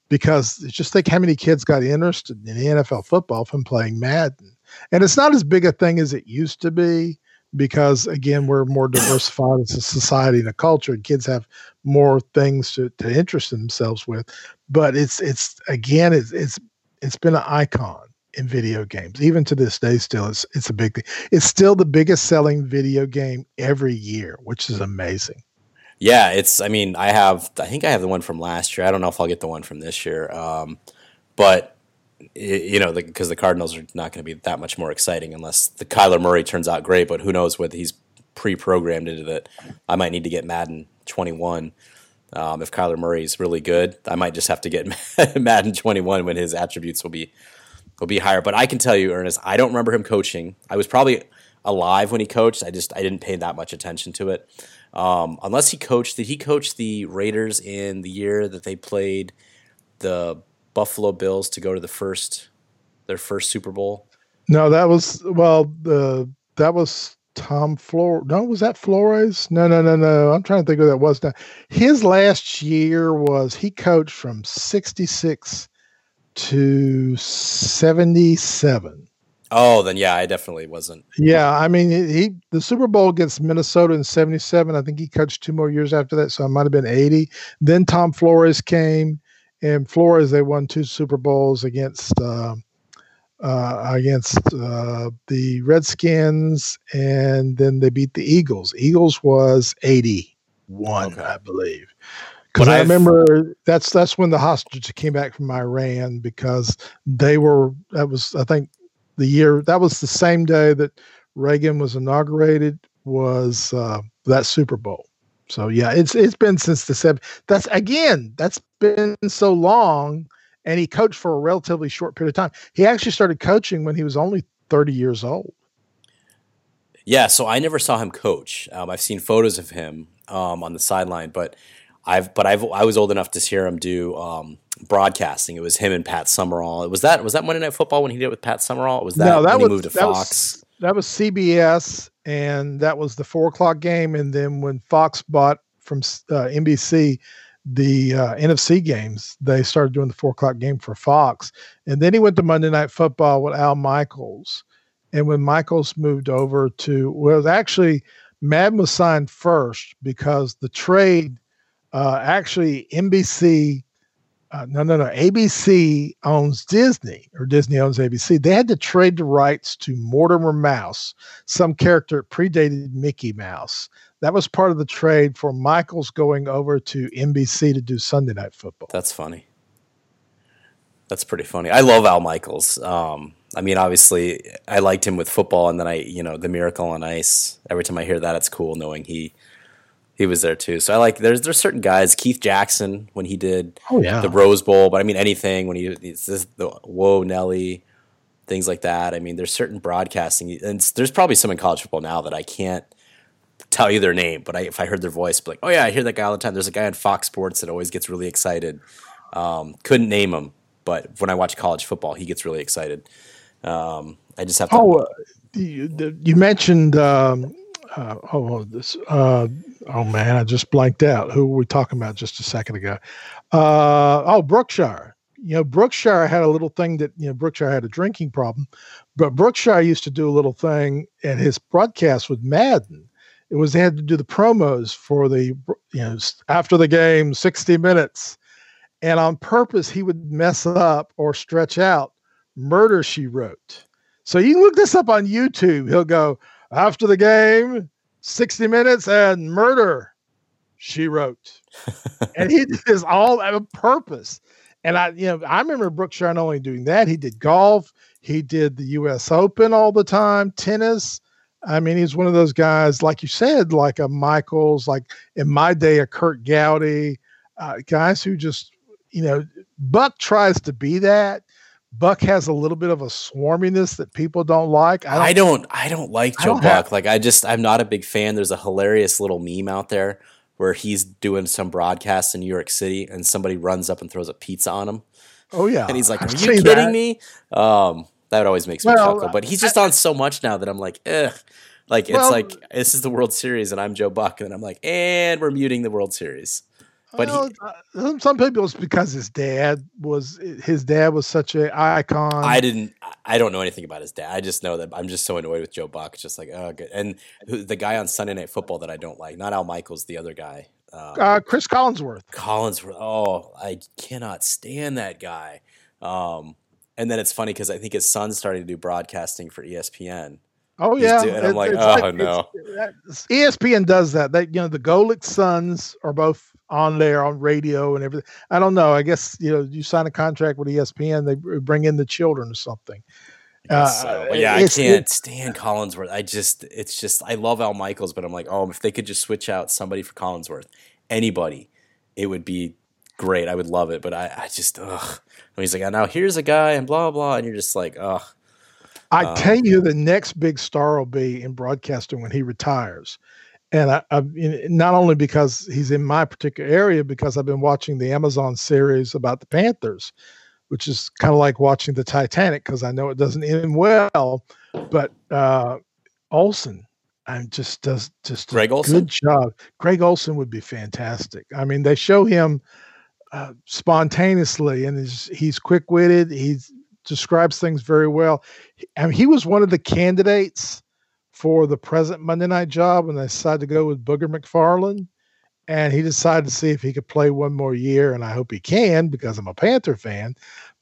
Because just think how many kids got interested in NFL football from playing Madden. And it's not as big a thing as it used to be because, again, we're more diversified as a society and a culture, and kids have more things to, to interest themselves with. But it's, it's again, it's, it's, it's been an icon in video games. Even to this day, still it's it's a big thing. It's still the biggest selling video game every year, which is amazing. Yeah, it's. I mean, I have. I think I have the one from last year. I don't know if I'll get the one from this year. Um, but you know, because the, the, Cardinals are not going to be that much more exciting unless the Kyler Murray turns out great. But who knows what he's pre-programmed into that? I might need to get Madden 21. Um, if Kyler Murray is really good, I might just have to get Madden 21 when his attributes will be will be higher. But I can tell you, Ernest, I don't remember him coaching. I was probably alive when he coached. I just I didn't pay that much attention to it. Um, unless he coached, did he coach the Raiders in the year that they played the Buffalo Bills to go to the first their first Super Bowl? No, that was well the that was Tom Flores. No, was that Flores? No, no, no, no. I'm trying to think who that was now. His last year was he coached from '66 to 77. Oh, then yeah, I definitely wasn't. Yeah, I mean, he the Super Bowl against Minnesota in '77. I think he coached two more years after that, so I might have been 80. Then Tom Flores came, and Flores they won two Super Bowls against uh, uh, against uh, the Redskins, and then they beat the Eagles. Eagles was 81, okay. I believe. Because I remember that's that's when the hostages came back from Iran because they were that was I think the year that was the same day that Reagan was inaugurated was uh, that Super Bowl. So yeah, it's it's been since the seven. That's again, that's been so long, and he coached for a relatively short period of time. He actually started coaching when he was only thirty years old. Yeah, so I never saw him coach. Um, I've seen photos of him um, on the sideline, but I've but I've I was old enough to hear him do um, broadcasting. It was him and Pat Summerall. It was that was that Monday Night Football when he did it with Pat Summerall. Was that no, that when was, he moved to Fox? Was, that was CBS, and that was the four o'clock game. And then when Fox bought from uh, NBC the uh, NFC games, they started doing the four o'clock game for Fox. And then he went to Monday Night Football with Al Michaels. And when Michaels moved over to, well, actually, Madden was signed first because the trade, uh, actually, NBC, uh, no, no, no, ABC owns Disney or Disney owns ABC. They had to trade the rights to Mortimer Mouse, some character predated Mickey Mouse. That was part of the trade for Michaels going over to NBC to do Sunday Night Football. That's funny. That's pretty funny. I love Al Michaels. Um, I mean, obviously, I liked him with football, and then I, you know, the Miracle on Ice. Every time I hear that, it's cool knowing he he was there too. So I like there's there's certain guys. Keith Jackson when he did oh, yeah. the Rose Bowl, but I mean anything when he it's this, the Whoa Nelly, things like that. I mean, there's certain broadcasting, and there's probably some in college football now that I can't tell you their name, but I, if I heard their voice, be like, oh yeah, I hear that guy all the time. There's a guy on Fox Sports that always gets really excited. Um, couldn't name him, but when I watch college football, he gets really excited. Um, I just have to. Oh, uh, you, you, mentioned. Um, uh, oh, this. Uh, oh man, I just blanked out. Who were we talking about just a second ago? Uh, oh, Brookshier. You know, Brookshier had a little thing that you know Brookshier had a drinking problem, but Brookshier used to do a little thing and his broadcast with Madden. It was they had to do the promos for the you know after the game, sixty minutes, and on purpose he would mess up or stretch out Murder She Wrote. So you can look this up on YouTube. He'll go after the game, 60 minutes, and murder she wrote. and he did this all on purpose. And I, you know, I remember Brookshier not only doing that, he did golf, he did the US Open all the time, tennis. I mean, he's one of those guys, like you said, like a Michaels, like in my day, a Curt Gowdy, uh, guys who just, you know, Buck tries to be that, Buck has a little bit of a swarminess that people don't like. I don't. I don't, I don't like Joe don't Buck. Have, like I just, I'm not a big fan. There's a hilarious little meme out there where he's doing some broadcast in New York City, and somebody runs up and throws a pizza on him. Oh yeah, and he's like, "Are I've you kidding that. me?" Um, that always makes me well, chuckle. But he's just I, on so much now that I'm like, ugh. Like it's well, like this is the World Series, and I'm Joe Buck, and I'm like, and we're muting the World Series. But well, he, uh, some people it's because his dad was his dad was such an icon. I didn't. I don't know anything about his dad. I just know that I'm just so annoyed with Joe Buck. Just like oh, good. And the guy on Sunday Night Football that I don't like, not Al Michaels, the other guy, um, uh, Cris Collinsworth. Collinsworth. Oh, I cannot stand that guy. Um, and then it's funny because I think his son's starting to do broadcasting for ESPN. Oh yeah, doing, and I'm like, oh like, no. ESPN does that. They, you know, the Golic sons are both on there on radio and everything. I don't know. I guess you know you sign a contract with ESPN, they bring in the children or something. Uh, so, yeah, I can't stand Collinsworth. I just, it's just, I love Al Michaels, but I'm like, oh, if they could just switch out somebody for Collinsworth, anybody, it would be great. I would love it, but I, I just, ugh. And he's like, now here's a guy and blah blah, and you're just like, ugh. I um, tell you, the next big star will be in broadcasting when he retires and I, I, not only because he's in my particular area, because I've been watching the Amazon series about the Panthers, which is kind of like watching the Titanic because I know it doesn't end well. But uh, Olsen, I'm just does just Greg Olsen? good job. Greg Olsen would be fantastic. I mean, they show him uh, spontaneously, and he's he's quick witted. He describes things very well. I mean, he was one of the candidates for the present Monday night job when they decided to go with Booger McFarland. And he decided to see if he could play one more year, and I hope he can because I'm a Panther fan.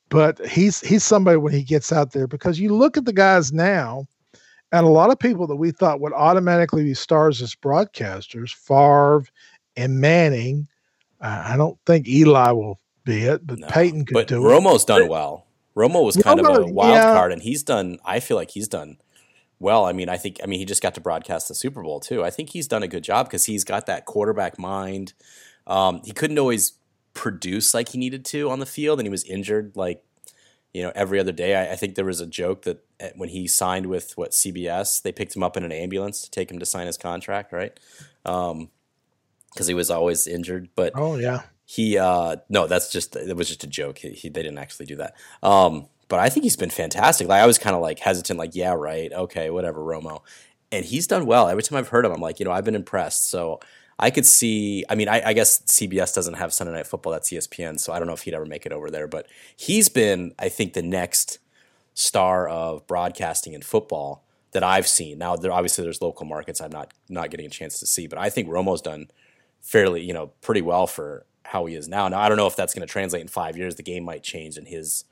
But he's he's somebody when he gets out there because you look at the guys now, and a lot of people that we thought would automatically be stars as broadcasters, Favre and Manning. I don't think Eli will be it, but no, Peyton could but do Romo's it. Romo's done well. Romo was kind Romo, of a wild yeah. card, and he's done. I feel like he's done well. I mean, I think I mean he just got to broadcast the Super Bowl too. I think he's done a good job because he's got that quarterback mind. Um, he couldn't always produce like he needed to on the field, and he was injured like you know every other day. I, I think there was a joke that eh, when he signed with what CBS, they picked him up in an ambulance to take him to sign his contract, right? Because he was always injured. But oh yeah, he uh, no, that's just it was just a joke. He, he, they didn't actually do that. Um, but I think he's been fantastic. Like I was kind of like hesitant, like yeah, right, okay, whatever, Romo, and he's done well. Every time I've heard him, I'm like, you know, I've been impressed. So I could see. I mean, I, I, guess CBS doesn't have Sunday Night Football. That's ESPN. So I don't know if he'd ever make it over there. But he's been, I think, the next star of broadcasting in football that I've seen. Now, there, obviously, there's local markets I'm not not getting a chance to see, but I think Romo's done fairly, you know, pretty well for how he is now. Now, I don't know if that's going to translate in five years. The game might change, and his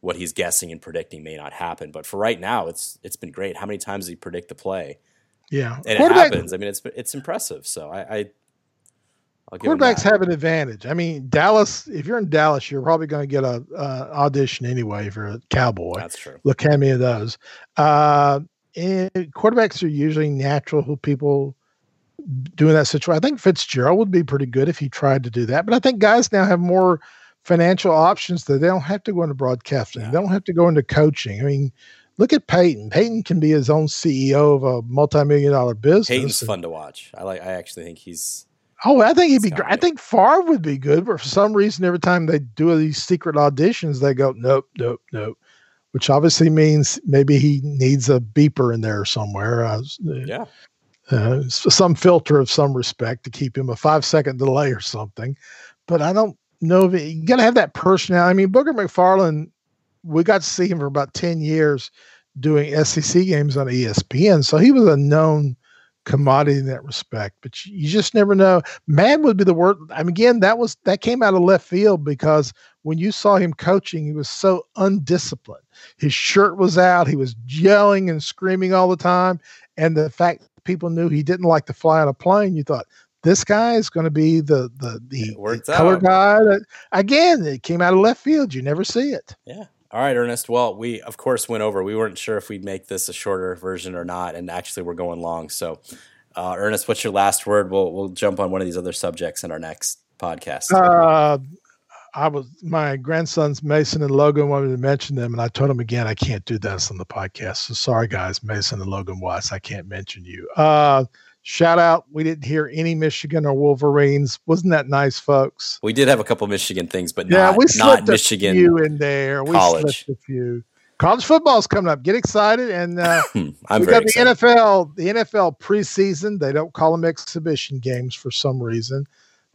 what he's guessing and predicting may not happen. But for right now, it's it's been great. How many times did he predict the play? Yeah, and it happens. I mean, it's it's impressive. So I, I quarterbacks have an advantage. I mean, Dallas. If you're in Dallas, you're probably going to get a, audition anyway if you're a Cowboy. That's true. Look at me of those. Uh, and quarterbacks are usually natural people doing that situation. I think Fitzgerald would be pretty good if he tried to do that. But I think guys now have more financial options that they don't have to go into broadcasting. Yeah. They don't have to go into coaching. I mean, look at Peyton. Peyton can be his own CEO of a multi-million dollar business. Peyton's fun to watch. I like. I actually think he's. Oh, I think he'd be great. I think Favre would be good, but for some reason, every time they do these secret auditions, they go, nope, nope, nope which obviously means maybe he needs a beeper in there somewhere. Uh, yeah. Uh, some filter of some respect to keep him a five second delay or something. But I don't know if you got to have that personality. I mean, Booger McFarland, we got to see him for about 10 years doing SEC games on ESPN. So he was a known commodity in that respect. But you just never know. Mad would be the word. I mean, again, that was that came out of left field because when you saw him coaching, he was so undisciplined. His shirt was out. He was yelling and screaming all the time. And the fact people knew he didn't like to fly on a plane, you thought this guy is going to be the the the, color guy. That, again, it came out of left field. You never see it. Yeah. All right, Ernest. Well, we of course went over. We weren't sure if we'd make this a shorter version or not, and actually we're going long. So, uh, Ernest, what's your last word? We'll we'll jump on one of these other subjects in our next podcast. Uh, I was my grandsons Mason and Logan wanted to mention them, and I told them again I can't do this on the podcast. So sorry, guys, Mason and Logan Watts, I can't mention you. Uh, shout out, we didn't hear any Michigan or Wolverines. Wasn't that nice, folks? We did have a couple Michigan things, but yeah, not, we not Michigan. Few in there, college. we slipped a few. College football's coming up. Get excited, and uh, we got the excited. NFL. The NFL preseason. They don't call them exhibition games for some reason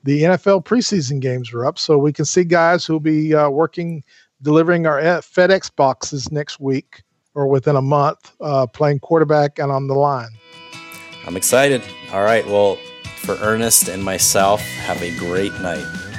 the NFL preseason games are up, so we can see guys who'll be uh, working, delivering our FedEx boxes next week or within a month, uh, playing quarterback and on the line. I'm excited. All right. Well, for Ernest and myself, have a great night.